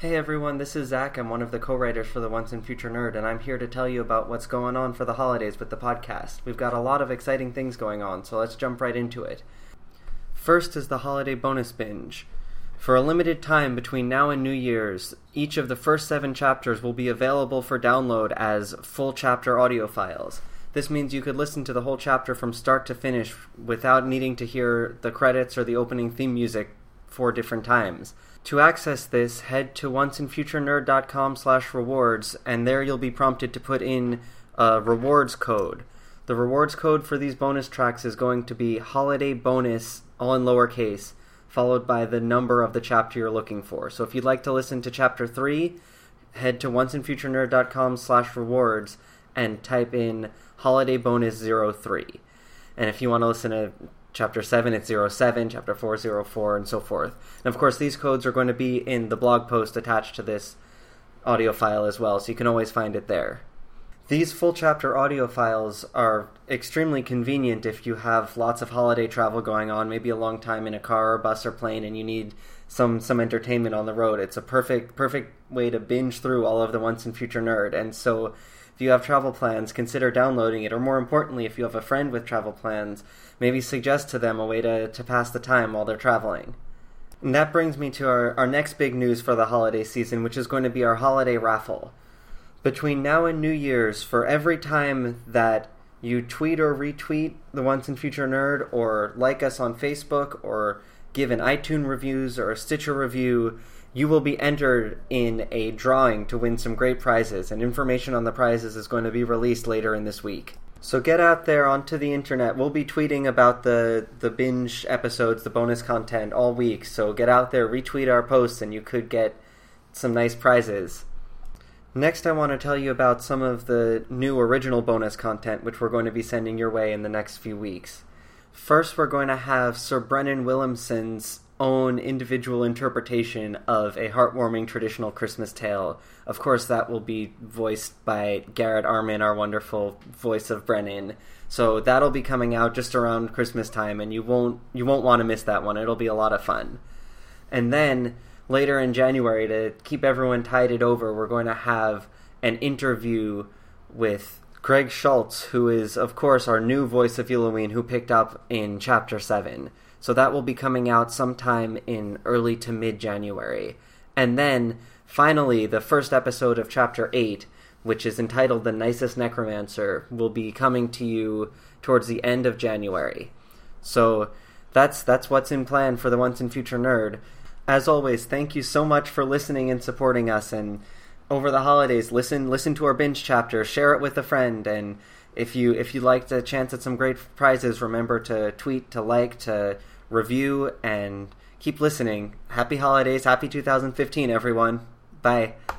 Hey everyone, this is Zach. I'm one of the co writers for the Once and Future Nerd, and I'm here to tell you about what's going on for the holidays with the podcast. We've got a lot of exciting things going on, so let's jump right into it. First is the holiday bonus binge. For a limited time between now and New Year's, each of the first seven chapters will be available for download as full chapter audio files. This means you could listen to the whole chapter from start to finish without needing to hear the credits or the opening theme music four different times. To access this, head to onceandfuturenerd.com slash rewards, and there you'll be prompted to put in a rewards code. The rewards code for these bonus tracks is going to be holiday bonus, all in lowercase, followed by the number of the chapter you're looking for. So if you'd like to listen to chapter 3, head to onceandfuturenerd.com slash rewards and type in holiday bonus 03. And if you want to listen to chapter 7 it's 07 chapter 4 04 and so forth. And of course these codes are going to be in the blog post attached to this audio file as well so you can always find it there. These full chapter audio files are extremely convenient if you have lots of holiday travel going on maybe a long time in a car or bus or plane and you need some some entertainment on the road. It's a perfect perfect way to binge through all of the once and future nerd. And so if you have travel plans, consider downloading it, or more importantly, if you have a friend with travel plans, maybe suggest to them a way to, to pass the time while they're traveling. And that brings me to our, our next big news for the holiday season, which is going to be our holiday raffle. Between now and New Year's, for every time that you tweet or retweet the Once and Future Nerd, or like us on Facebook, or give an iTunes reviews or a Stitcher review, you will be entered in a drawing to win some great prizes, and information on the prizes is going to be released later in this week. So get out there onto the internet. We'll be tweeting about the, the binge episodes, the bonus content all week. So get out there, retweet our posts, and you could get some nice prizes. Next, I want to tell you about some of the new original bonus content which we're going to be sending your way in the next few weeks. First, we're going to have Sir Brennan Williamson's own individual interpretation of a heartwarming traditional Christmas tale. Of course, that will be voiced by Garrett Armin, our wonderful voice of Brennan. So that'll be coming out just around Christmas time, and you won't you won't want to miss that one. It'll be a lot of fun. And then later in January, to keep everyone tided over, we're going to have an interview with Greg Schultz, who is, of course, our new voice of Halloween, who picked up in Chapter 7. So that will be coming out sometime in early to mid January. And then finally, the first episode of Chapter 8, which is entitled The Nicest Necromancer, will be coming to you towards the end of January. So that's that's what's in plan for the Once and Future Nerd. As always, thank you so much for listening and supporting us and over the holidays listen listen to our binge chapter, share it with a friend and if you if you liked a chance at some great prizes, remember to tweet, to like, to review, and keep listening. Happy holidays, happy 2015, everyone. Bye.